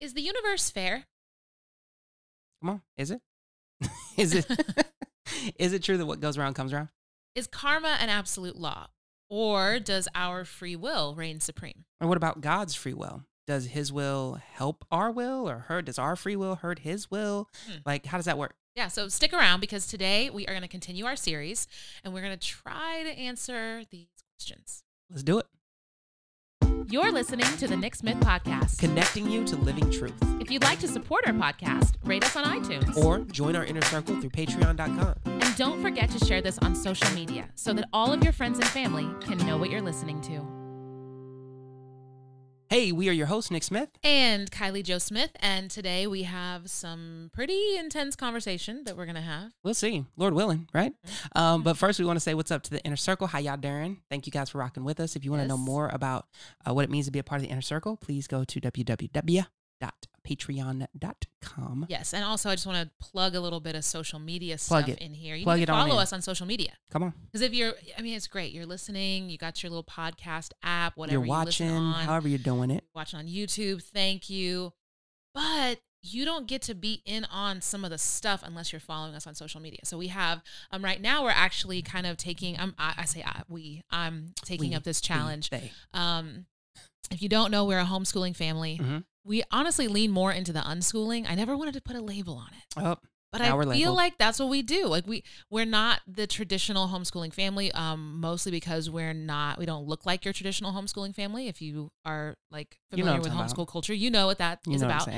Is the universe fair? Come on, is it? is it? is it true that what goes around comes around? Is karma an absolute law? Or does our free will reign supreme? Or what about God's free will? Does his will help our will or hurt? Does our free will hurt his will? Hmm. Like, how does that work? Yeah, so stick around because today we are going to continue our series and we're going to try to answer these questions. Let's do it. You're listening to the Nick Smith Podcast. Connecting you to living truth. If you'd like to support our podcast, rate us on iTunes. Or join our inner circle through patreon.com. and don't forget to share this on social media so that all of your friends and family can know what you're listening to. Hey, we are your hosts, Nick Smith. And Kylie Joe Smith, and today we have some pretty intense conversation that we're going to have. We'll see, Lord willing, right? Um, but first, we want to say what's up to the inner circle. How y'all doing? Thank you guys for rocking with us. If you want to know more about uh, what it means to be a part of the inner circle, please go to www.patreon.com. Yes, and also I just want to plug a little bit of social media Plug stuff it. in here. You Plug need to on follow in. us on social media. Come on, Because if you're, I mean, it's great. You're listening. You got your little podcast app, whatever you're you watching, listen on, however you're doing it. watching on YouTube. Thank you, but you don't get to be in on some of the stuff unless you're following us on social media. So we have, um, right now we're actually kind of taking. Um, I, I say I, we. I'm taking We, up this challenge. they. Um, if you don't know, we're a homeschooling family. Mhm. We honestly lean more into the unschooling. I never wanted to put a label on it. Oh, But I feel labeled. like that's what we do. Like we we're not the traditional homeschooling family, um, mostly because we're not we don't look like your traditional homeschooling family. If you are like You know familiar with homeschool talking culture, you know what that is you know about.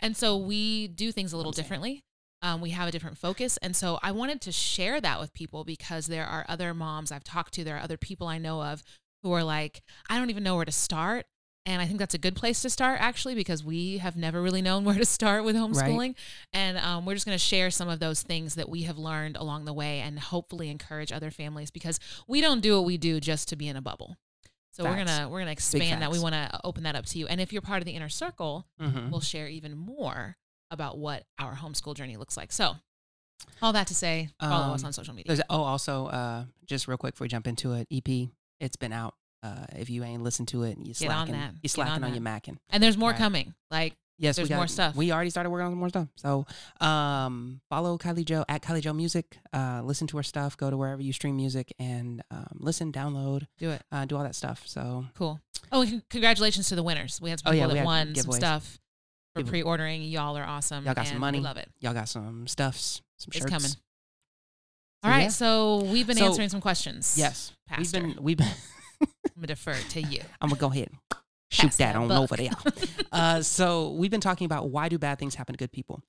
And so we do things a little differently. Um, we have a different focus. And so I wanted to share that with people because there are other moms I've talked to, there are other people I know of who are like, I don't even know where to start. And I think that's a good place to start, actually, because we have never really known where to start with homeschooling. And um, we're just going to share some of those things that we have learned along the way and hopefully encourage other families because we don't do what we do just to be in a bubble. So we're gonna we're gonna expand that. We want to open that up to you. And if you're part of the inner circle, Mhm. we'll share even more about what our homeschool journey looks like. So, all that to say, follow us Um, on social media. Oh, also, uh, just real quick before we jump into it, EP, it's been out. Uh, if you ain't listened to it, you on slacking. that. You slacking on on, your macking. And there's more Right. coming. Like, Yes, There's got more stuff. We already started working on some more stuff. So, um, follow Kylie Joe at Kylie Joe Music. Uh, listen to her stuff. Go to wherever you stream music and um, listen, download, do it. uh, do all that stuff. So, Cool. Oh, congratulations to the winners. We had some Oh, people yeah, that won some stuff for pre-ordering. Y'all are awesome. Y'all got some money. We love it. y'all got some stuffs, some It's shirts coming. So, All right. yeah. So we've been So- answering some questions. Yes, Pastor. we've been we've been. I'm gonna defer to you. I'm gonna go ahead and shoot Pass that that on over there. Uh, so we've been talking about why do bad things happen to good people,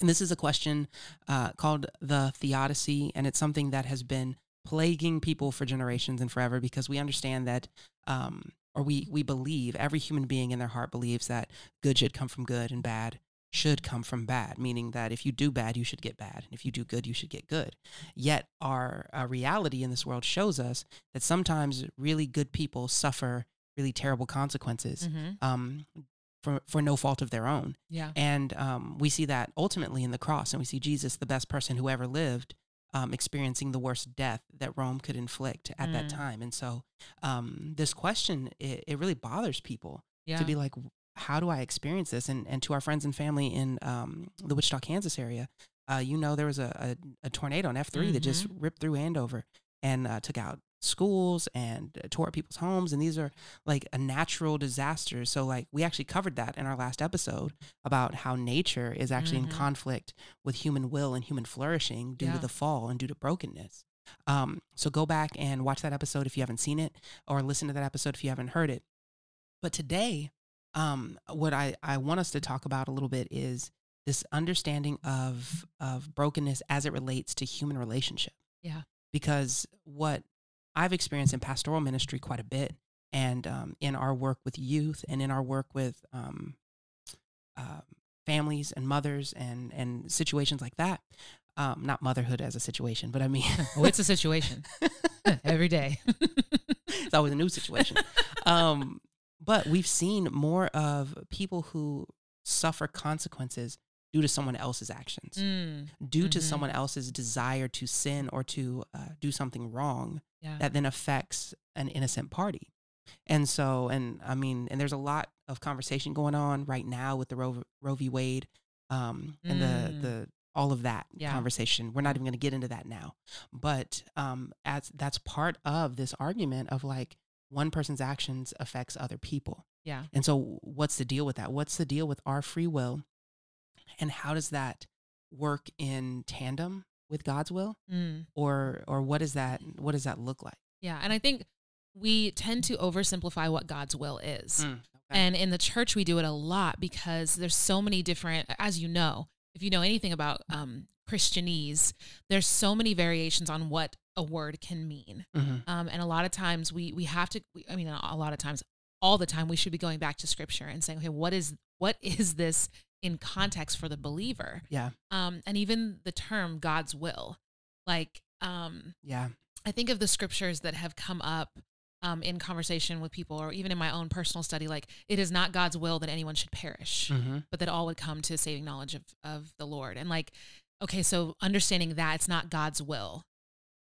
and this is a question uh, called the theodicy, and it's something that has been plaguing people for generations and forever because we understand that, um, or we we believe every human being in their heart believes that good should come from good and bad should come from bad, meaning that if you do bad, you should get bad, and if you do good, you should get good. Yet our uh, reality in this world shows us that sometimes really good people suffer really terrible consequences hmm um, for, for no fault of their own. Yeah. And um, we see that ultimately in the cross, and we see Jesus, the best person who ever lived, um, experiencing the worst death that Rome could inflict at that Mm. time. And so um, this question, it, it really bothers people Yeah. to be like, how do I experience this? And, and to our friends and family in um, the Wichita, Kansas area, uh, you know, there was a, a, a tornado, an F3 that just Mm-hmm. ripped through Andover and uh, took out schools and uh, tore up people's homes. And these are like a natural disaster. So, like, we actually covered that in our last episode about how nature is actually Mhm. in conflict with human will and human flourishing due Yeah. to the fall and due to brokenness. Um, so go back and watch that episode if you haven't seen it, or listen to that episode if you haven't heard it. But today, um, what I, I want us to talk about a little bit is this understanding of of brokenness as it relates to human relationship. Yeah. Because what I've experienced in pastoral ministry quite a bit, and um, in our work with youth, and in our work with um, um families and mothers and and situations like that. Um, not motherhood as a situation, but I mean, oh, it's a situation every day. it's always a new situation. um, but we've seen more of people who suffer consequences due to someone else's actions, Mm, due to Mhm. someone else's desire to sin or to uh, do something wrong yeah. that then affects an innocent party. And so, and I mean, and there's a lot of conversation going on right now with the Roe, Roe v. Wade um, and the Mm. the all of that Yeah. conversation. We're not even going to get into that now, but um, as that's part of this argument of like one person's actions affects other people. Yeah. And so, what's the deal with that? What's the deal with our free will? And how does that work in tandem with God's will? Mm. Or, or what does that, what does that look like? Yeah. And I think we tend to oversimplify what God's will is. Mm, okay. And in the church, we do it a lot because there's so many different, as you know, if you know anything about um, Christianese, there's so many variations on what a word can mean. Mhm. Um, and a lot of times we we have to. we- I mean, a lot of times, all the time, we should be going back to Scripture and saying, okay, what is what is this in context for the believer? Yeah. Um, and even the term God's will, like um, Yeah. I think of the scriptures that have come up um, in conversation with people, or even in my own personal study, like it is not God's will that anyone should perish, hmm but that all would come to saving knowledge of of the Lord. And like, okay, so understanding that it's not God's will,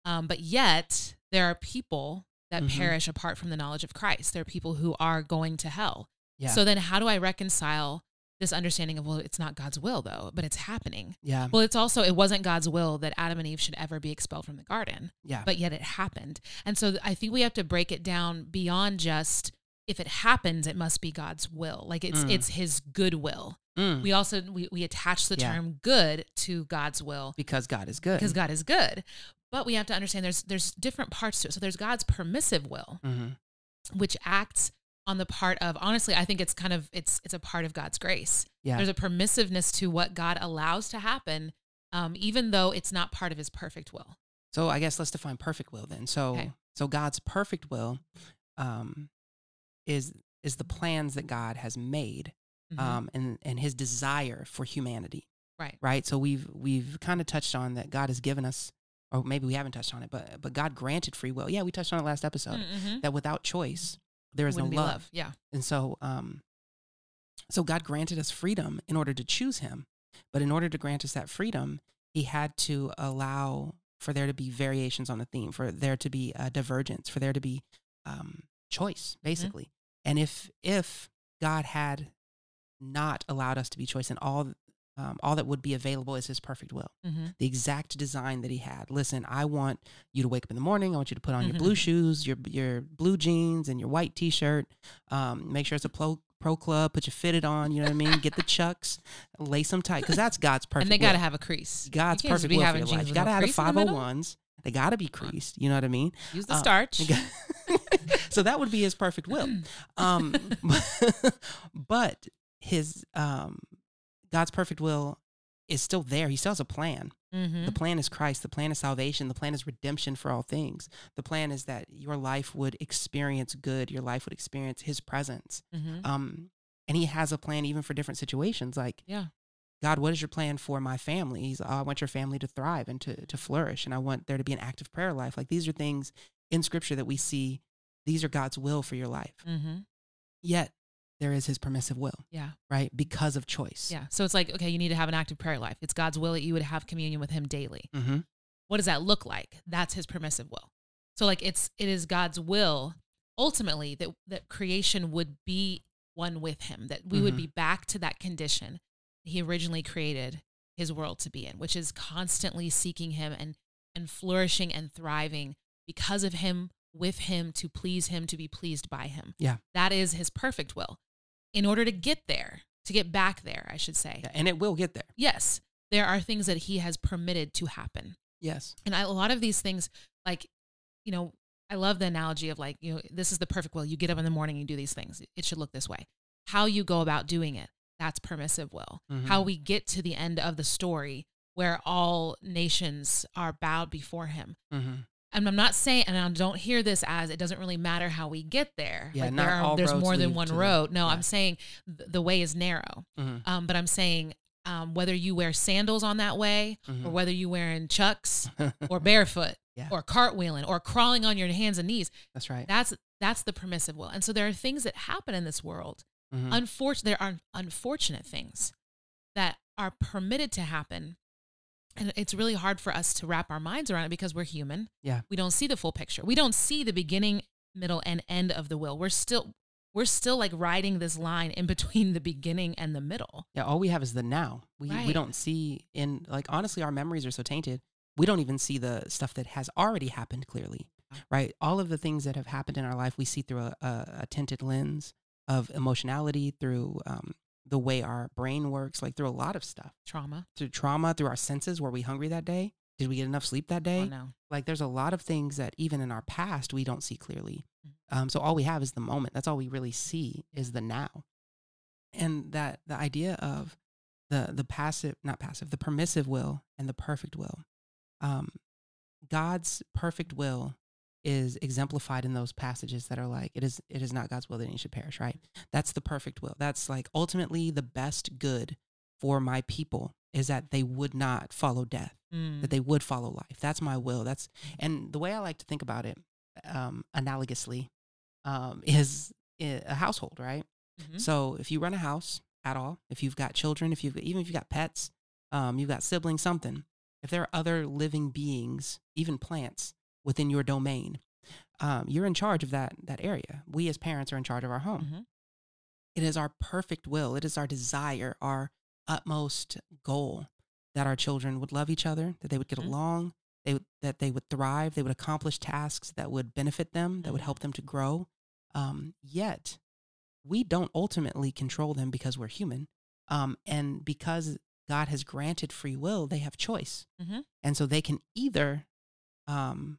um, but yet there are people that Mhm. perish apart from the knowledge of Christ. There are people who are going to hell. Yeah. So then, how do I reconcile this understanding of well, it's not God's will though, but it's happening? yeah. Well, it's also it wasn't God's will that Adam and Eve should ever be expelled from the garden yeah. but yet it happened. And so I think we have to break it down beyond just if it happens, it must be God's will. Like it's Mm. it's His good will. Mm, We also we, we attach the Yeah. term good to God's will because God is good. because God is good. But we have to understand there's there's different parts to it. So there's God's permissive will, hmm which acts on the part of honestly, I think it's kind of it's it's a part of God's grace. Yeah. There's a permissiveness to what God allows to happen, um, even though it's not part of His perfect will. So I guess let's define perfect will then. So Okay. so God's perfect will um, is is the plans that God has made Mhm. um, and and His desire for humanity. right. Right. So we've we've kind of touched on that God has given us, or maybe we haven't touched on it, but but God granted free will. Yeah, we touched on it last episode. Mhm. That without choice there is Wouldn't no be love. Yeah. And so, um, so God granted us freedom in order to choose Him, but in order to grant us that freedom, He had to allow for there to be variations on the theme, for there to be a divergence, for there to be um, choice, basically. And if if God had not allowed us to be choice, and all um, all that would be available is His perfect will Mm-hmm. the exact design that he had. Listen, I want you to wake up in the morning. I want you to put on your Mhm. blue shoes, your your blue jeans, and your white t-shirt. Um, make sure it's a pro pro club. Put your fitted on. You know what I mean? Get the chucks, lace them tight, because that's God's perfect. and they got to have a crease. God's You can't just perfect will for your life. You got to have the five hundred middle. ones. They got to be creased. You know what I mean? Use the Uh, starch. so that would be his perfect will. Um, but his um, God's perfect will is still there. He still has a plan. Mhm. The plan is Christ. The plan is salvation. The plan is redemption for all things. The plan is that your life would experience good. Your life would experience His presence. Mhm. Um, and He has a plan even for different situations. Like, Yeah. God, what is your plan for my family? He's, oh, I want your family to thrive and to to flourish, and I want there to be an active prayer life. Like these are things in Scripture that we see. These are God's will for your life. Mhm. Yet there is His permissive will, Yeah. right? Because of choice. Yeah. So it's like, okay, you need to have an active prayer life. It's God's will that you would have communion with Him daily. Mm-hmm. What does that look like? That's His permissive will. So like, it's it is God's will ultimately that that creation would be one with Him. That we would Mhm. be back to that condition He originally created His world to be in, which is constantly seeking Him and and flourishing and thriving because of Him, with Him, to please Him, to be pleased by Him. Yeah. That is His perfect will. In order to get there, to get back there, I should say. And it will get there. Yes, there are things that he has permitted to happen. Yes. And I, a lot of these things, like, you know, I love the analogy of like, you know, this is the perfect will. You get up in the morning, you do these things. It should look this way. How you go about doing it, that's permissive will. Mhm. How we get to the end of the story where all nations are bowed before him. Mm-hmm. And I'm not saying, and I don't hear this as it doesn't really matter how we get there. Yeah, like not there are, there's more than one road. No, yeah. I'm saying th- the way is narrow. Mm-hmm. Um, but I'm saying um, whether you wear sandals on that way, Mhm. or whether you wearing chucks, or barefoot, Yeah. or cartwheeling, or crawling on your hands and knees, That's right. that's that's the permissive will. And so there are things that happen in this world. Mhm. Unfortunate, there are unfortunate things that are permitted to happen. And it's really hard for us to wrap our minds around it because we're human. Yeah. We don't see the full picture. We don't see the beginning, middle, and end of the will. We're still we're still like riding this line in between the beginning and the middle. Yeah, all we have is the now. We we don't see in like honestly our memories are so tainted. We don't even see the stuff that has already happened clearly. Right? All of the things that have happened in our life we see through a, a, a tinted lens of emotionality, through um, the way our brain works, like through a lot of stuff. Trauma. Through trauma, through our senses, were we hungry that day? Did we get enough sleep that day? Oh no. Like there's a lot of things that even in our past we don't see clearly. Mhm. Um, so all we have is the moment. That's all we really see is the now. And that the idea of the the passive, not passive, the permissive will and the perfect will. Um, God's perfect will is exemplified in those passages that are like it is it is not God's will that any should perish, right? That's the perfect will. That's like ultimately the best good for my people is that they would not follow death Mm. that they would follow life. That's my will. That's and the way I like to think about it, um, analogously, um, is a household, right? Mhm. So if you run a house at all, if you've got children, if you've even if you've got pets, um, you've got siblings, something. If there are other living beings, even plants within your domain, um, you're in charge of that that area. We as parents are in charge of our home. Mhm. It is our perfect will. It is our desire, our utmost goal that our children would love each other, that they would get Mhm. along, they that they would thrive, they would accomplish tasks that would benefit them, that would Mhm. help them to grow. Um, yet, we don't ultimately control them because we're human, um, and because God has granted free will, they have choice, Mhm. and so they can either um,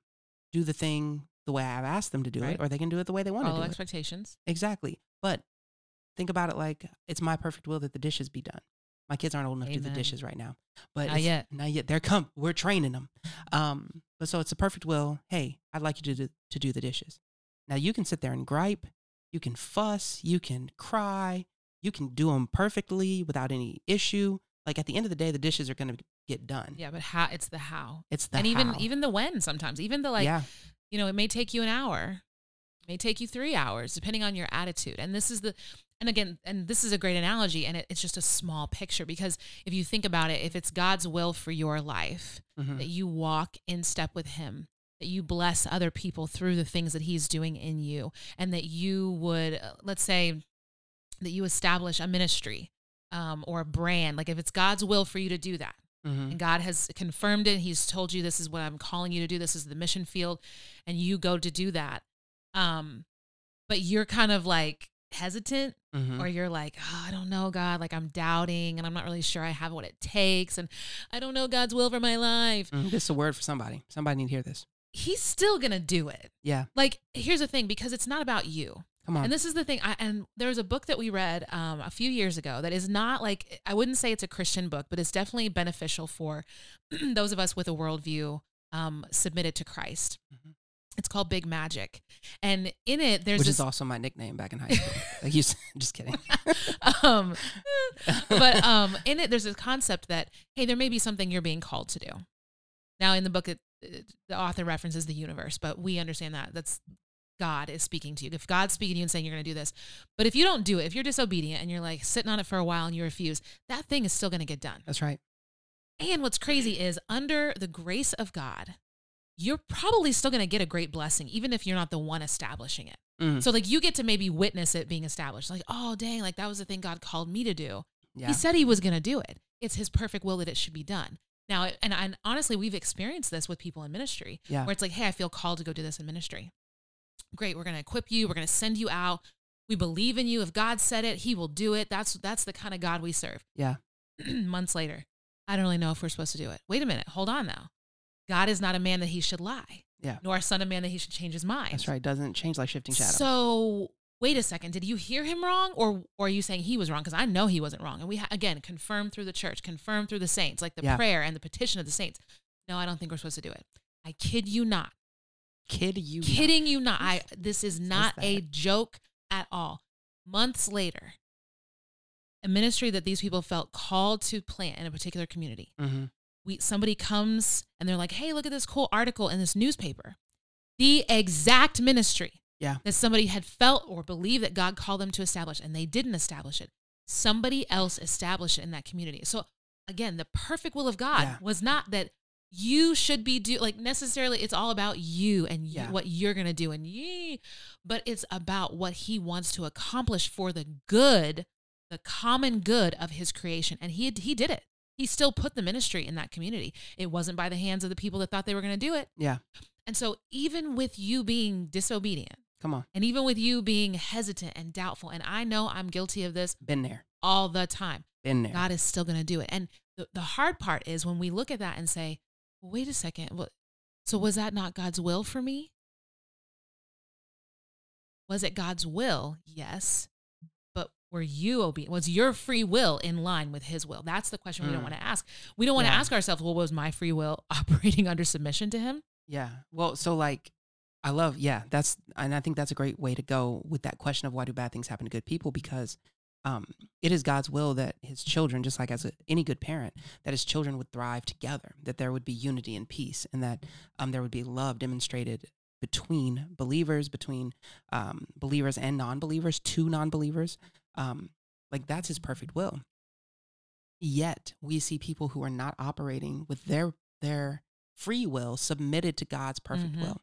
do the thing the way I've asked them to do Right. it, or they can do it the way they want to do it. expectations. Exactly. But think about it like it's my perfect will that the dishes be done. My kids aren't old enough to do the dishes right now, but Not yet. Not yet. They're come. We're training them. Um, but so it's a perfect will. Hey, I'd like you to do, to do the dishes. Now you can sit there and gripe. You can fuss. You can cry. You can do them perfectly without any issue. Like at the end of the day, the dishes are going to get done. Yeah, but how? It's the how, It's the and even how. even the when. Sometimes even the like. yeah. you know, it may take you an hour, it may take you three hours, depending on your attitude. And this is the, and again, and this is a great analogy, and it, it's just a small picture because if you think about it, if it's God's will for your life, Mhm. that you walk in step with Him, that you bless other people through the things that He's doing in you, and that you would, uh, let's say, that you establish a ministry um, or a brand, like if it's God's will for you to do that Mhm. and God has confirmed it. He's told you this is what I'm calling you to do. This is the mission field, and you go to do that. Um, but you're kind of like hesitant, Mhm. or you're like, oh, I don't know, God. Like I'm doubting, and I'm not really sure I have what it takes, and I don't know God's will for my life. Mhm. This is a word for somebody. Somebody need to hear this. He's still gonna do it. Yeah. Like here's the thing, because it's not about you. Come on. And this is the thing. I, and there was a book that we read um, a few years ago that is not like, I wouldn't say it's a Christian book, but it's definitely beneficial for those of us with a worldview um, submitted to Christ. Mhm. It's called Big Magic. And in it, there's Which this. is also my nickname back in high school. like you, just kidding. um, but um, in it, there's a concept that, hey, there may be something you're being called to do. Now, in the book, it- the author references the universe, but we understand that that's God is speaking to you. If God's speaking to you and saying you're going to do this, but if you don't do it, if you're disobedient and you're like sitting on it for a while and you refuse, that thing is still going to get done. That's right. And what's crazy is under the grace of God, you're probably still going to get a great blessing, even if you're not the one establishing it. Mm. So, like, you get to maybe witness it being established. Like, oh, dang, like that was the thing God called me to do. Yeah. He said he was going to do it. It's his perfect will that it should be done. Now, and, and honestly, we've experienced this with people in ministry Yeah. where it's like, hey, I feel called to go do this in ministry. Great, we're going to equip you. We're going to send you out. We believe in you. If God said it, He will do it. That's that's the kind of God we serve. Yeah. Months later, I don't really know if we're supposed to do it. Wait a minute, hold on now. God is not a man that He should lie. Yeah. Nor a son of man that He should change his mind. That's right. It doesn't change like shifting shadows. So wait a second. Did you hear him wrong, or, or are you saying he was wrong? Because I know he wasn't wrong, and we ha- again confirmed through the church, confirmed through the saints, like the Yeah. prayer and the petition of the saints. No, I don't think we're supposed to do it. I kid you not. Kid you. not. Kidding you not. I this is not a joke at all. Months later, a ministry that these people felt called to plant in a particular community. Mhm. We somebody comes and they're like, "Hey, look at this cool article in this newspaper." The exact ministry Yeah. that somebody had felt or believed that God called them to establish, and they didn't establish it. Somebody else established it in that community. So again, the perfect will of God Yeah. was not that you should be do like necessarily it's all about you and you, Yeah. what you're gonna do and ye but it's about what he wants to accomplish for the good the common good of his creation and he he did it he still put the ministry in that community it wasn't by the hands of the people that thought they were gonna do it Yeah. and so even with you being disobedient Come on. and even with you being hesitant and doubtful and i know i'm guilty of this Been there. all the time Been there. God is still going to do it. And the, the hard part is when we look at that and say, wait a second. What, so was that not God's will for me? Was it God's will? Yes. But were you obedient? Was your free will in line with his will? That's the question we don't Mm. want to ask. We don't want to Yeah. ask ourselves, well, was my free will operating under submission to him? Yeah. Well, so like, I love, yeah, that's, and I think that's a great way to go with that question of why do bad things happen to good people? Because um, it is God's will that his children, just like as a, any good parent, that his children would thrive together, that there would be unity and peace, and that um, there would be love demonstrated between believers, between um, believers and non believers, to non believers. Um, like, that's his perfect will. Yet we see people who are not operating with their their free will submitted to God's perfect Mhm. will.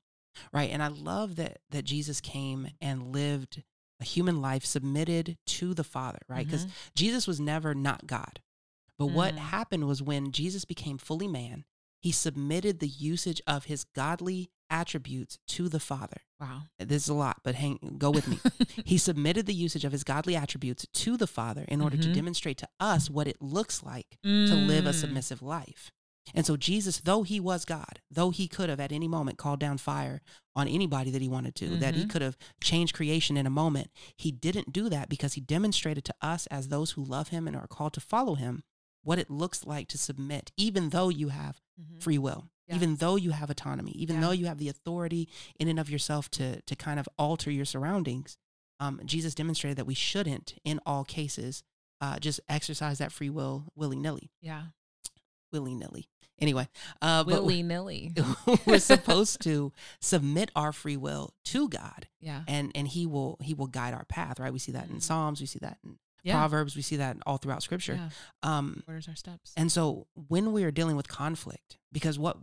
Right? And I love that that Jesus came and lived a human life submitted to the Father, right? Because Mhm. Jesus was never not God. But what Mm. happened was when Jesus became fully man, he submitted the usage of his godly attributes to the Father. wow. This is a lot, but hang go with me. he submitted the usage of his godly attributes to the Father in order to Mhm. demonstrate to us what it looks like to live a Mm. submissive life. And so Jesus, though he was God, though he could have at any moment called down fire on anybody that he wanted to, that he Mhm. could have changed creation in a moment, he didn't do that because he demonstrated to us as those who love him and are called to follow him what it looks like to submit, even though you have Mhm. free will, Yeah. even though you have autonomy, even Yeah. though you have the authority in and of yourself to to kind of alter your surroundings. Um, Jesus demonstrated that we shouldn't, in all cases, uh, just exercise that free will willy nilly, Yeah. Willy nilly. Anyway, uh, Willy nilly. we're supposed to submit our free will to God, Yeah. and and He will He will guide our path. Right? We see that in Mhm. Psalms, we see that in Yeah. Proverbs, we see that all throughout Scripture. Yeah. Um, Orders our steps. and so when we are dealing with conflict, because what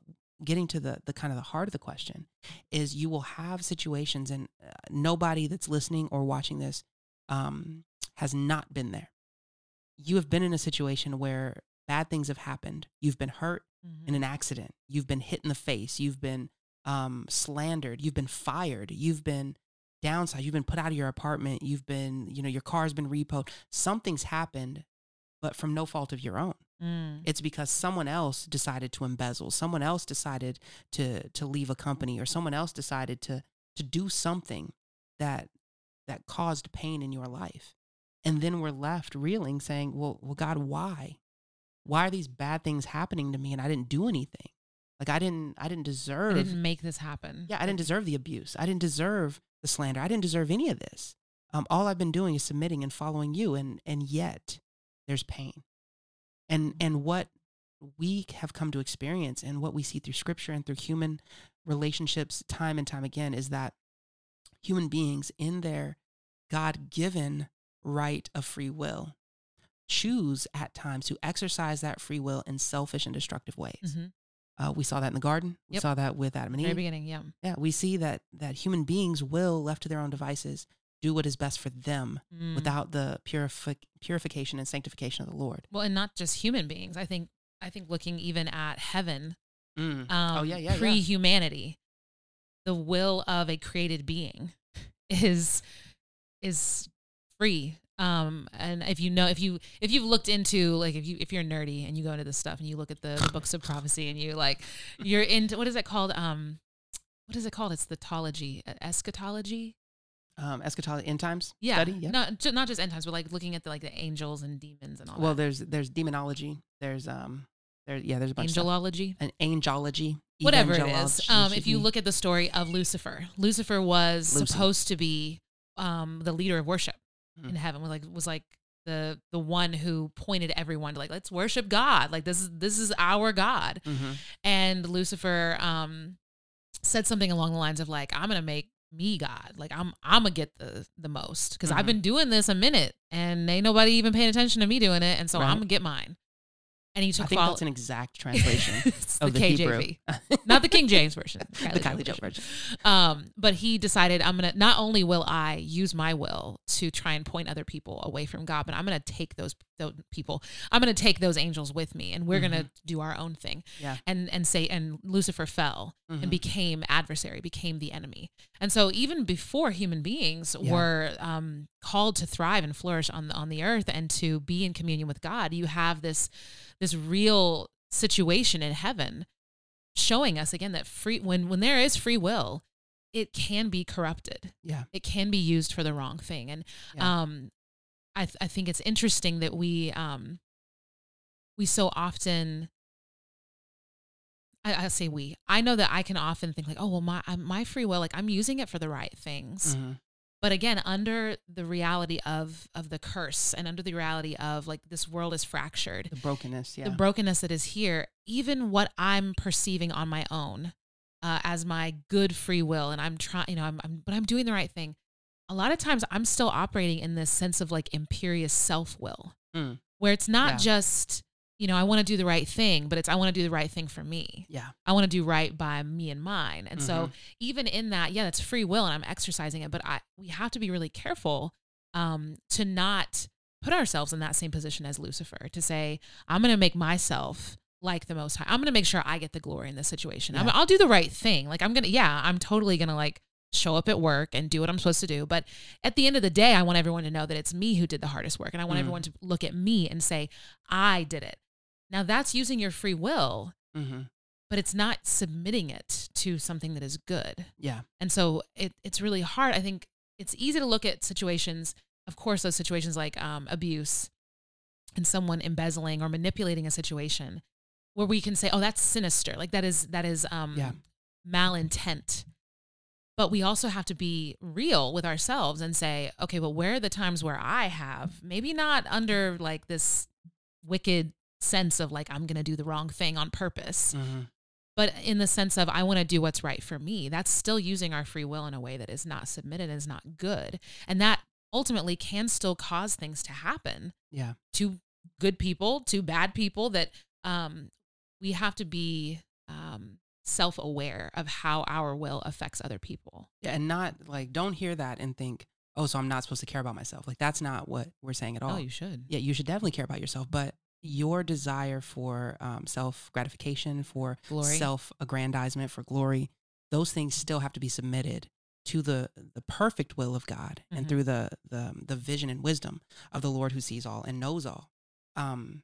getting to the the kind of the heart of the question is you will have situations and uh, nobody that's listening or watching this um, has not been there. You have been in a situation where bad things have happened. You've been hurt Mhm. in an accident. You've been hit in the face. You've been um, slandered. You've been fired. You've been downsized. You've been put out of your apartment. You've been, you know, your car's been repoed. Something's happened, but from no fault of your own. Mm. It's because someone else decided to embezzle, someone else decided to to leave a company, or someone else decided to to do something that that caused pain in your life. And then we're left reeling, saying, Well, well, God, why? Why are these bad things happening to me and I didn't do anything? Like I didn't I didn't deserve I didn't make this happen. yeah, I didn't deserve the abuse. I didn't deserve the slander. I didn't deserve any of this. Um, all I've been doing is submitting and following you, and and yet there's pain. And and what we have come to experience, and what we see through Scripture and through human relationships, time and time again, is that human beings, in their God-given right of free will, choose at times to exercise that free will in selfish and destructive ways. Mhm. Uh, we saw that in the garden. We Yep. saw that with Adam and Eve. Very beginning. Yeah. Yeah, we see that that human beings will, left to their own devices, do what is best for them Mm. without the purifi- purification and sanctification of the Lord. well, and not just human beings. I think I think looking even at heaven, Mm. um, oh yeah, yeah, yeah. pre-humanity, the will of a created being is is free. Um, and if you know, if you if you've looked into like if you if you're nerdy and you go into this stuff and you look at the, the books of prophecy and you like you're into what is it called? Um, what is it called? It's the tology, eschatology. Um, eschatology, end times Yeah, study. Yeah. not ju- not just end times, but like looking at the like the angels and demons and all well, that. there's there's demonology. There's um, there yeah, there's a bunch of. Angelology. an angelology. whatever it is. Um, if you look at the story of Lucifer, Lucifer was Lucy. supposed to be um, the leader of worship Mhm. in heaven. Was like was like the the one who pointed everyone to like let's worship God. Like this is this is our God. Mhm. And Lucifer um, said something along the lines of like I'm gonna make me God. Like I'm I'm gonna get the the most because I've Mhm. been doing this a minute and ain't nobody even paying attention to me doing it, and so Right. I'm gonna get mine. And he took I think that's an exact translation of the, the KJV, not the King James version. the Kylie Joe version. Um, but he decided I'm gonna not only will I use my will to try and point other people away from God, but I'm gonna take those those people, I'm gonna take those angels with me, and we're gonna do our own thing. Yeah. And and say and Lucifer fell Mhm. and became adversary, became the enemy. And so even before human beings Yeah. were um, called to thrive and flourish on on the earth and to be in communion with God, you have this this real situation in heaven showing us again that free when when there is free will it can be corrupted Yeah. it can be used for the wrong thing and Yeah. um i th- i think it's interesting that we um we so often I, I say we i know that i can often think like oh well my my free will like i'm using it for the right things Mhm. but again under the reality of of the curse and under the reality of like this world is fractured The brokenness. Yeah. the brokenness that is here, even what I'm perceiving on my own uh, as my good free will, and I'm trying, you know, I'm, I'm, but I'm doing the right thing. A lot of times, I'm still operating in this sense of like imperious self will, Mm. where it's not Yeah. just, you know, I want to do the right thing, but it's I want to do the right thing for me. yeah. I want to do right by me and mine. And so Mhm. even in that, yeah, that's free will and I'm exercising it, but I we have to be really careful um to not put ourselves in that same position as Lucifer to say, I'm going to make myself like the most high. I'm going to make sure I get the glory in this situation. I'm, I'll do the right thing. Like I'm going to yeah, I'm totally going to like show up at work and do what I'm supposed to do, but at the end of the day, I want everyone to know that it's me who did the hardest work and I want Mm. everyone to look at me and say, I did it. Now that's using your free will hmm but it's not submitting it to something that is good. Yeah. And so it, it's really hard. I think it's easy to look at situations, of course, those situations like um, abuse and someone embezzling or manipulating a situation where we can say, oh, that's sinister. Like that is, that is um, Yeah. malintent. But we also have to be real with ourselves and say, okay, well, where are the times where I have, maybe not under like this wicked sense of like, I'm going to do the wrong thing on purpose hmm but in the sense of I want to do what's right for me. That's still using our free will in a way that is not submitted and is not good. And that ultimately can still cause things to happen Yeah. to good people, to bad people that um, we have to be um, self aware of how our will affects other people. Yeah. And not like, don't hear that and think, oh, so I'm not supposed to care about myself. Like, that's not what we're saying at all. Oh, you should. yeah, you should definitely care about yourself, but your desire for um, self gratification, for self aggrandizement, for glory, those things still have to be submitted to the the perfect will of God and Mhm. through the the the vision and wisdom of the Lord who sees all and knows all. Um,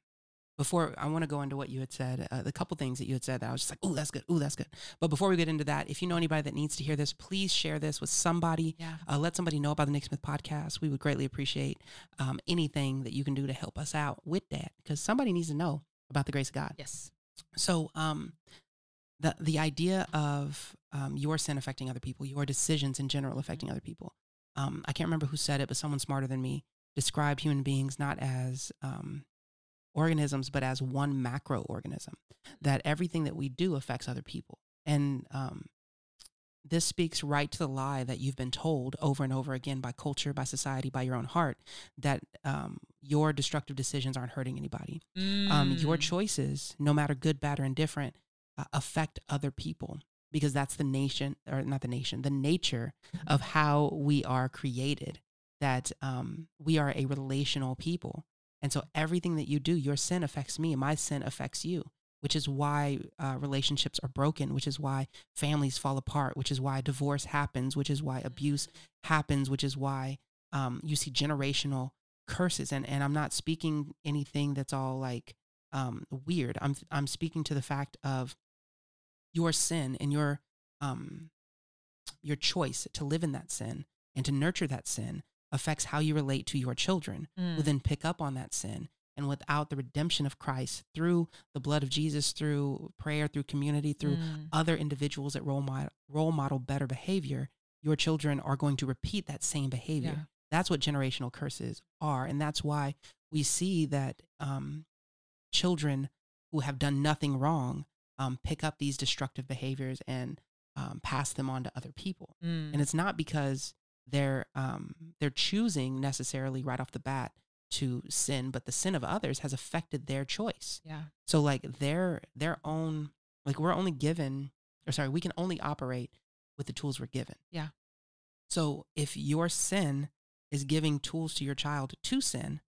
before I want to go into what you had said, uh, the couple things that you had said that I was just like, oh, that's good. Ooh, that's good." But before we get into that, if you know anybody that needs to hear this, please share this with somebody Yeah. uh, let somebody know about the Nick Smith podcast. We would greatly appreciate um, anything that you can do to help us out with that because somebody needs to know about the grace of God. Yes. So, um, the the idea of um, your sin affecting other people, your decisions in general affecting other people. Um, I can't remember who said it, but someone smarter than me described human beings not as um, organisms, but as one macro organism, That everything that we do affects other people, and um, this speaks right to the lie that you've been told over and over again by culture, by society, by your own heart that um, your destructive decisions aren't hurting anybody um, your Mm. choices, no matter good, bad, or indifferent, uh, affect other people because that's the nation, or not the nation, the nature of how we are created. That um, we are a relational people. And so everything that you do, your sin affects me, and my sin affects you, which is why uh, relationships are broken, which is why families fall apart, which is why divorce happens, which is why abuse happens, which is why um, you see generational curses. And, and I'm not speaking anything that's all like um, weird. I'm, I'm speaking to the fact of your sin and your, um, your choice to live in that sin and to nurture that sin affects how you relate to your children Mm. who then pick up on that sin. And without the redemption of Christ through the blood of Jesus, through prayer, through community, through Mm. other individuals that role model, role model better behavior, your children are going to repeat that same behavior. Yeah. That's what generational curses are. And that's why we see that um, children who have done nothing wrong um, pick up these destructive behaviors and um, pass them on to other people. Mm. And it's not because they're um, they're choosing necessarily right off the bat to sin, but the sin of others has affected their choice. Yeah. So like their their own like we're only given or sorry, we can only operate with the tools we're given. Yeah. So if your sin is giving tools to your child to sin,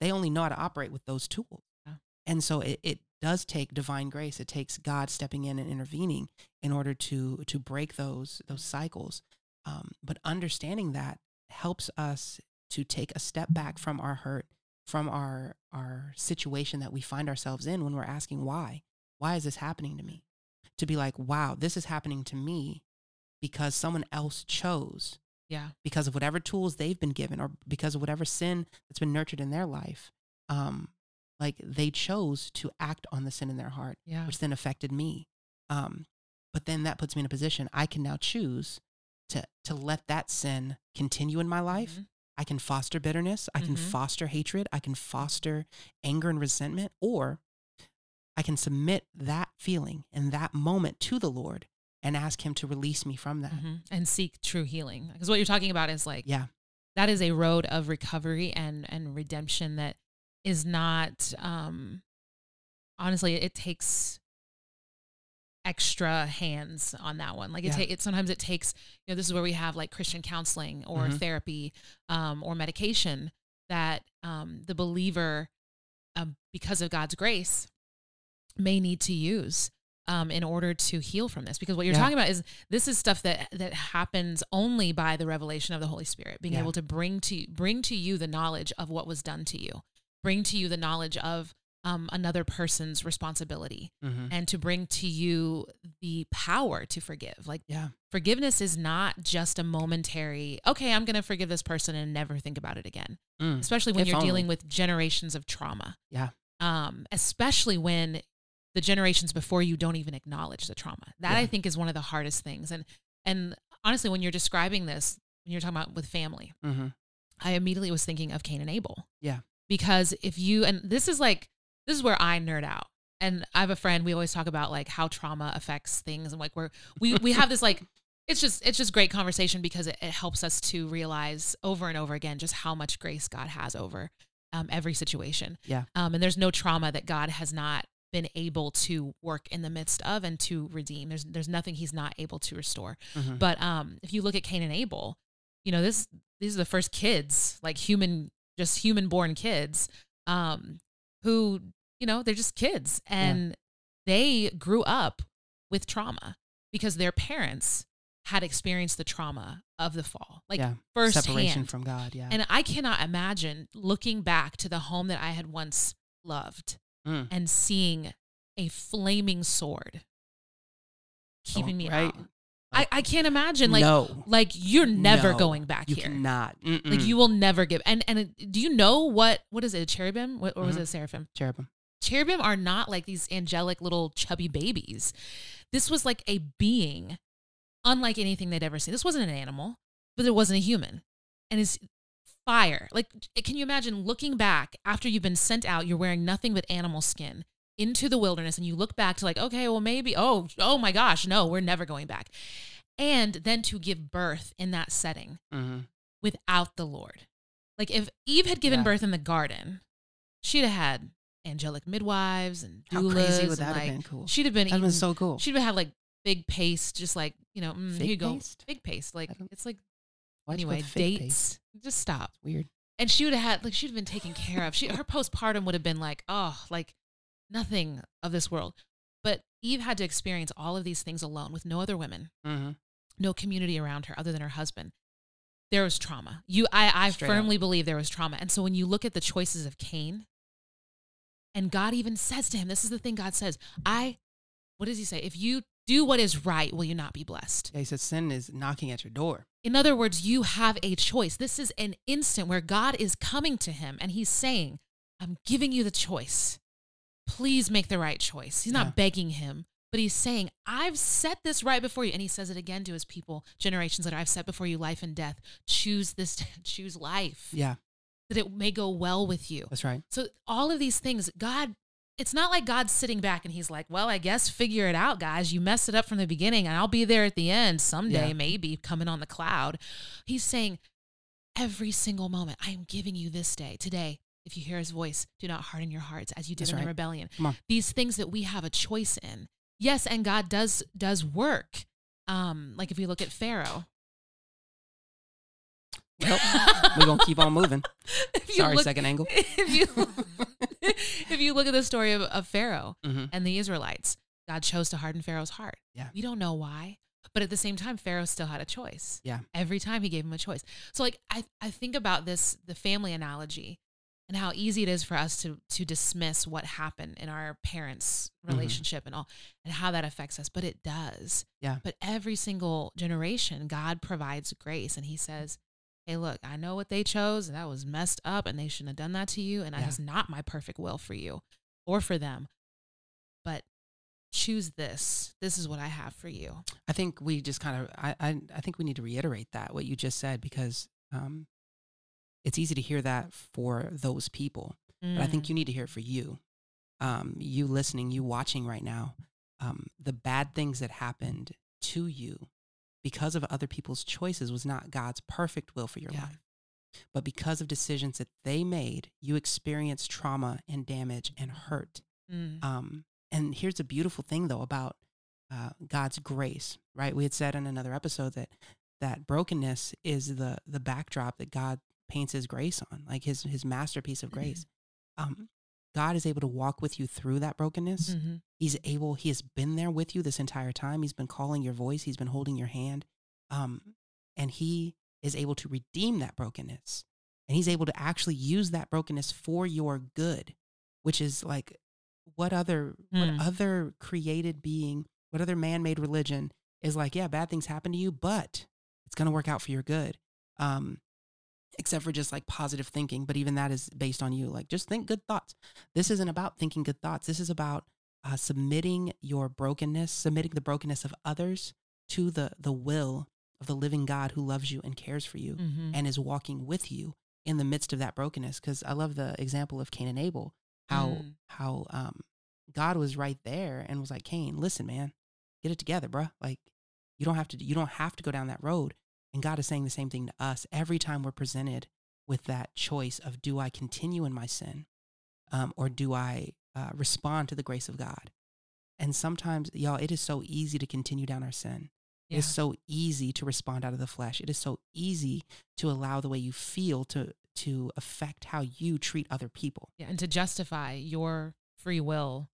they only know how to operate with those tools. Yeah. And so it, it does take divine grace. It takes God stepping in and intervening in order to to break those those cycles. Um, but understanding that helps us to take a step back from our hurt, from our our situation that we find ourselves in when we're asking why. Why is this happening to me? To be like, wow, this is happening to me because someone else chose Yeah. because of whatever tools they've been given or because of whatever sin that's been nurtured in their life um like they chose to act on the sin in their heart Yeah. which then affected me um but then that puts me in a position i can now choose to to let that sin continue in my life Mhm. i can foster bitterness i can Mhm. foster hatred i can foster anger and resentment or i can submit that feeling and that moment to the lord and ask him to release me from that Mhm. And seek true healing. Because what you're talking about is like yeah that is a road of recovery and and redemption that is not um honestly it takes extra hands on that one like it, Yeah. ta- it sometimes it takes you know this is where we have like christian counseling or Mhm. therapy um or medication that um the believer um, because of god's grace may need to use um, in order to heal from this because what you're Yeah. talking about is this is stuff that that happens only by the revelation of the holy spirit being Yeah. able to bring to bring to you the knowledge of what was done to you bring to you the knowledge of um, another person's responsibility mm-hmm. and to bring to you the power to forgive like yeah forgiveness is not just a momentary okay i'm going to forgive this person and never think about it again Mm. especially when If you're only. dealing with generations of trauma Yeah. um, especially when the generations before you don't even acknowledge the trauma. That I think is one of the hardest things. And and honestly, when you're describing this, when you're talking about with family, Mm-hmm. I immediately was thinking of Cain and Abel. Yeah. Because if you and this is like this is where I nerd out. And I have a friend, we always talk about like how trauma affects things and like where we we have this like it's just it's just great conversation because it, it helps us to realize over and over again just how much grace God has over um, every situation. Yeah. Um, and there's no trauma that God has not been able to work in the midst of and to redeem. There's there's nothing He's not able to restore. Mm-hmm. But um, if you look at Cain and Abel, you know this these are the first kids, like human, just human born kids, um, who you know they're just kids, and they grew up with trauma because their parents had experienced the trauma of the fall, like yeah. firsthand. Separation from God. Yeah. And I cannot imagine looking back to the home that I had once loved Mm. and seeing a flaming sword keeping Oh, me right. out. I, I can't imagine like no. like you're never No, going back you here. Not Like you will never give. And and do you know what what is it? A cherubim What- or was Mhm. it a seraphim? cherubim. Cherubim are not like these angelic little chubby babies. This was like a being unlike anything they'd ever seen. This wasn't an animal, but it wasn't a human. And it's fire. Like can you imagine looking back after you've been sent out, you're wearing nothing but animal skin into the wilderness and you look back to like, okay, well maybe oh, oh my gosh, no, we're never going back. And then to give birth in that setting Mm-hmm. without the Lord. Like if Eve had given Yeah. birth in the garden, she'd have had angelic midwives and How crazy would and, that have been? Cool. She'd have been That'd been so cool. she'd have had like big paste, just like, you know, mm, here you go. paste? Big paste. Like it's like Why'd you go anyway, fig paste? dates. Just stop. Weird. And she would have had like she'd have been taken care of. She her postpartum would have been like, oh, like nothing of this world. But Eve had to experience all of these things alone with no other women Mm-hmm. no community around her other than her husband. There was trauma. You, I, I Straight firmly believe there was trauma. And so when you look at the choices of Cain, and God even says to him, this is the thing God says, I, what does he say? If you do what is right, will you not be blessed? Yeah, he said sin is knocking at your door. In other words, you have a choice. This is an instant where God is coming to him and he's saying, I'm giving you the choice. Please make the right choice. He's Yeah. not begging him, but he's saying, I've set this right before you. And he says it again to his people, generations later, I've set before you life and death. Choose this, choose life, Yeah, that it may go well with you. that's right. So all of these things, God, it's not like God's sitting back and he's like, well, I guess figure it out, guys. You messed it up from the beginning and I'll be there at the end someday, Yeah. maybe coming on the cloud. He's saying, every single moment, I am giving you this day, today. if you hear his voice, do not harden your hearts as you did That's in the right. rebellion. These things that we have a choice in. Yes, and God does does work. Um, like if we look at Pharaoh. Well, we're gonna keep on moving. Sorry, look- second angle. If you if you look at the story of, of Pharaoh hmm and the Israelites, God chose to harden Pharaoh's heart. Yeah. We don't know why. But at the same time, Pharaoh still had a choice. Yeah. Every time he gave him a choice. So like I, I think about this, the family analogy and how easy it is for us to to dismiss what happened in our parents' Mhm. relationship and all and how that affects us. But it does. Yeah. But every single generation, God provides grace and he says, Hey, look, I know what they chose. and That was messed up and they shouldn't have done that to you. And that Yeah. is not my perfect will for you or for them. But choose this. This is what I have for you. I think we just kind of, I, I, I think we need to reiterate that what you just said because um, it's easy to hear that for those people, but I think Mm. you need to hear it for you. Um, you listening, you watching right now, um, the bad things that happened to you because of other people's choices was not God's perfect will for your Yeah. life. But because of decisions that they made, you experienced trauma and damage and hurt. Mm. Um, and here's the beautiful thing though about uh, God's grace, right? We had said in another episode that that brokenness is the the backdrop that God paints His grace on, like His His masterpiece of grace. Um, God is able to walk with you through that brokenness. Mhm. He's able. He has been there with you this entire time. He's been calling your voice. He's been holding your hand, um, and He is able to redeem that brokenness. And He's able to actually use that brokenness for your good, which is like what other Mm. what other created being, what other man-made religion is like? Yeah, bad things happen to you, but it's going to work out for your good. Um, except for just like positive thinking, but even that is based on you. Like just think good thoughts. This isn't about thinking good thoughts. This is about uh, submitting your brokenness, submitting the brokenness of others to the the will of the living God who loves you and cares for you Mhm. and is walking with you in the midst of that brokenness. Because I love the example of Cain and Abel, how Mm. how um, God was right there and was like, Cain, listen, man, get it together, bruh. Like you don't have to you don't have to go down that road. And God is saying the same thing to us every time we're presented with that choice of do I continue in my sin, um, or do I uh, respond to the grace of God? And sometimes, y'all, it is so easy to continue down our sin. It Yeah. is so easy to respond out of the flesh. It is so easy to allow the way you feel to to affect how you treat other people. yeah. And to justify your free will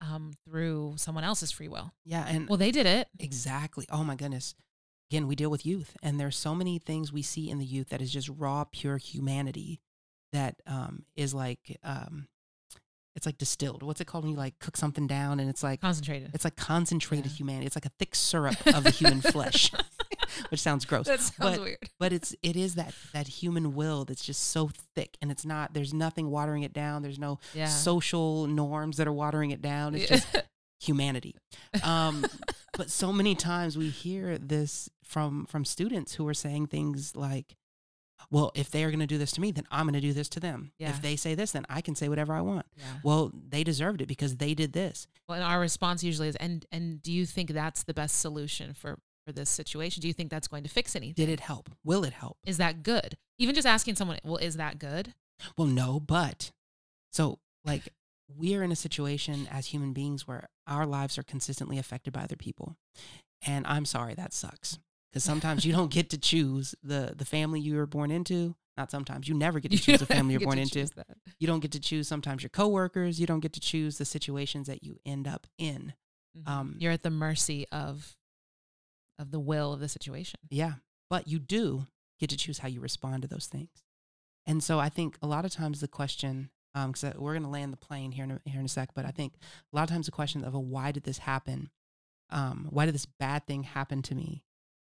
um, through someone else's free will. Yeah, and Well, they did it. exactly. Oh my goodness. Again, we deal with youth, and there's so many things we see in the youth that is just raw, pure humanity that um, is like um, it's like distilled. What's it called when you like cook something down and it's like Concentrated. it's like concentrated Yeah. humanity. It's like a thick syrup of the human flesh, which sounds gross. That sounds but weird. but it's it is that that human will that's just so thick and it's not there's nothing watering it down there's no Yeah. social norms that are watering it down it's Yeah. just humanity um but so many times we hear this from from students who are saying things like well if they are going to do this to me then i'm going to do this to them Yeah. if they say this then i can say whatever i want yeah. well they deserved it because they did this Well, and our response usually is, and and do you think that's the best solution for for this situation? Do you think that's going to fix anything? did it help will it help Is that good? Even just asking someone, well, is that good? Well, no, but so like we are in a situation as human beings where our lives are consistently affected by other people. And I'm sorry that sucks. Because sometimes you don't get to choose the the family you were born into. Not sometimes. You never get to choose the family you're born into. that. You don't get to choose sometimes your coworkers. You don't get to choose the situations that you end up in. Mhm. Um, You're at the mercy of of the will of the situation. Yeah. But you do get to choose how you respond to those things. And so I think a lot of times the question, because we're going to land the plane here in, a, here in a sec, but I think a lot of times the question of a, why did this happen? Um, why did this bad thing happen to me?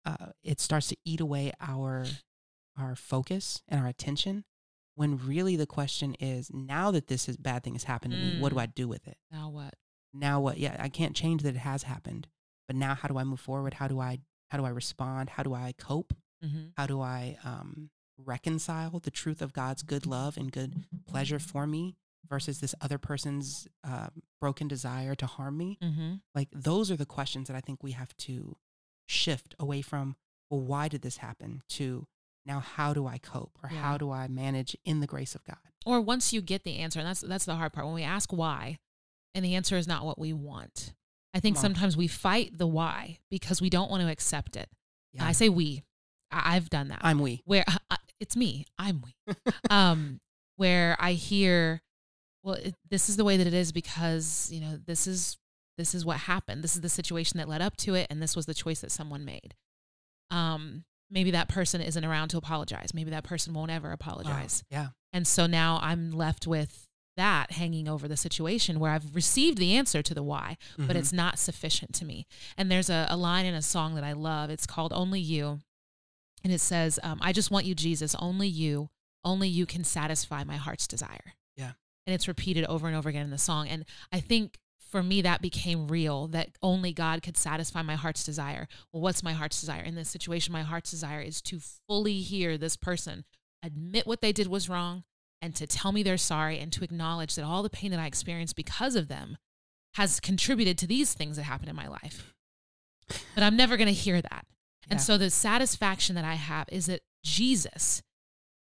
Uh, it starts to eat away our our focus and our attention when really the question is now that this is bad thing has happened to me what do Mm. i do with it Now what? now what yeah i can't change that it has happened but now how do i move forward how do i how do i respond how do i cope Mm-hmm. how do I um, reconcile the truth of God's good love and good pleasure for me versus this other person's uh, broken desire to harm me? Mm-hmm. Like, those are the questions that I think we have to shift away from, well, why did this happen? to Now, how do I cope or Yeah. how do I manage in the grace of God? Or once you get the answer, and that's that's the hard part when we ask why, and the answer is not what we want. I think sometimes we fight the why because we don't want to accept it. Yeah. I say we. I, I've done that. I'm we. where it's me i'm we um where i hear well it, this is the way that it is because you know this is this is what happened this is the situation that led up to it and this was the choice that someone made um maybe that person isn't around to apologize maybe that person won't ever Wow. apologize Yeah. and so now i'm left with that hanging over the situation where i've received the answer to the why but Mhm. it's not sufficient to me. And there's a, a line in a song that I love. It's called Only You. And it says, um, I just want you, Jesus, only you, only you can satisfy my heart's desire. Yeah. And it's repeated over and over again in the song. And I think for me, that became real that only God could satisfy my heart's desire. Well, what's my heart's desire? In this situation, my heart's desire is to fully hear this person admit what they did was wrong and to tell me they're sorry and to acknowledge that all the pain that I experienced because of them has contributed to these things that happen in my life. But I'm never going to hear that. And Yeah. so the satisfaction that I have is that Jesus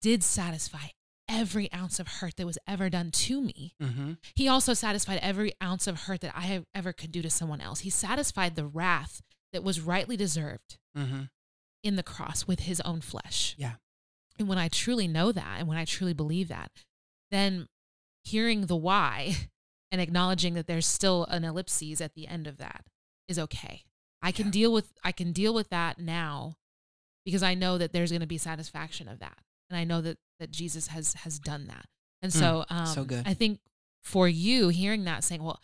did satisfy every ounce of hurt that was ever done to me. Mhm. He also satisfied every ounce of hurt that I have ever could do to someone else. He satisfied the wrath that was rightly deserved Mhm. in the cross with his own flesh. Yeah. And when I truly know that and when I truly believe that, then hearing the why and acknowledging that there's still an ellipses at the end of that is okay. I can Yeah. deal with I can deal with that now because I know that there's going to be satisfaction of that. And I know that that Jesus has has done that. And so um Mm, so good. I think for you hearing that saying, "Well,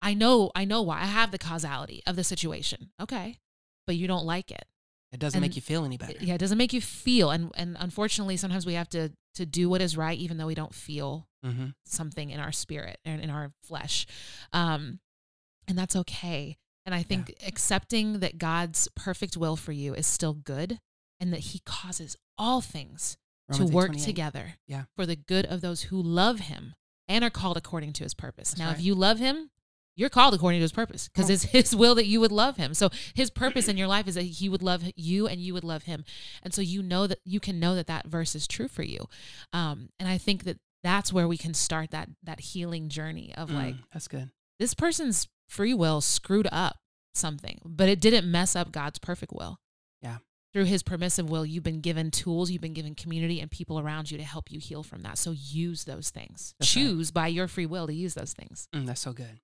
I know I know why. I have the causality of the situation." Okay. But you don't like it It doesn't And- make you feel any better. yeah, it doesn't make you feel, and and unfortunately, sometimes we have to to do what is right, even though we don't feel hmm something in our spirit and in our flesh, um, and that's okay. And I think accepting that God's perfect will for you is still good, and that He causes all things Romans to work together Yeah. for the good of those who love Him and are called according to His purpose. That's now, if you love Him, you're called according to His purpose because it's His will that you would love Him. So His purpose in your life is that He would love you and you would love Him, and so you know that you can know that that verse is true for you. Um, and I think that that's where we can start that that healing journey of like Mm, that's good. This person's free will screwed up something, but it didn't mess up God's perfect will. Yeah. Through his permissive will, you've been given tools, you've been given community and people around you to help you heal from that. So use those things. That's right. Choose by your free will to use those things. Mm, that's so good.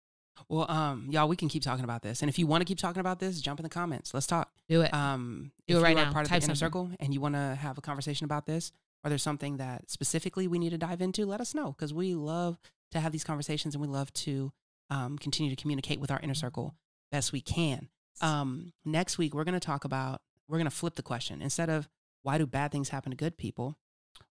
Well, um, y'all, we can keep talking about this, and if you want to keep talking about this, jump in the comments. Let's talk. Do it. Um, Do it right now. part of Type the inner something. circle and you want to have a conversation about this, or there's something that specifically we need to dive into, let us know because we love to have these conversations and we love to um, continue to communicate with our inner circle best we can. Um, next week, we're going to talk about, we're going to flip the question. Instead of why do bad things happen to good people,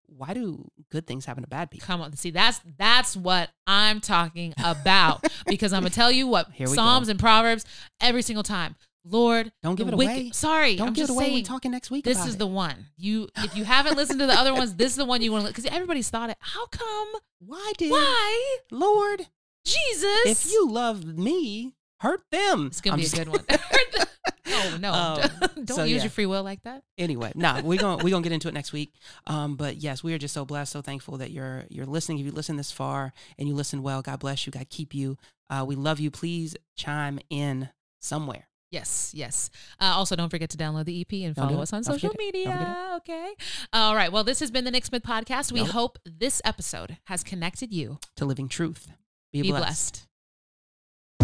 why do good things happen to bad people? Come on. See, that's that's what I'm talking about. because I'm gonna tell you what Here we Psalms go. and Proverbs every single time. Lord, Don't give it wicked- away. Sorry, Don't I'm give it just away. saying. We're talking next week. this is it. the one. You if you haven't listened to the other ones, this is the one you want to because everybody's thought it. How come? why did Why? Lord, Jesus. if you love me, hurt them. it's gonna I'm be a good one. no, no. Um, don't so, use yeah. your free will like that. anyway, nah, we're gonna we're gonna get into it next week. Um, but yes, we are just so blessed, so thankful that you're you're listening. If you listen this far and you listen well, God bless you. God keep you. Uh, we love you. Please chime in somewhere. Yes, yes. Uh, also, don't forget to download the EP and Don't do follow us on Don't social forget it. Don't forget media. Okay. All right. Well, this has been the Nick Smith podcast. We Nope. hope this episode has connected you. To living truth. Be, Be blessed. blessed.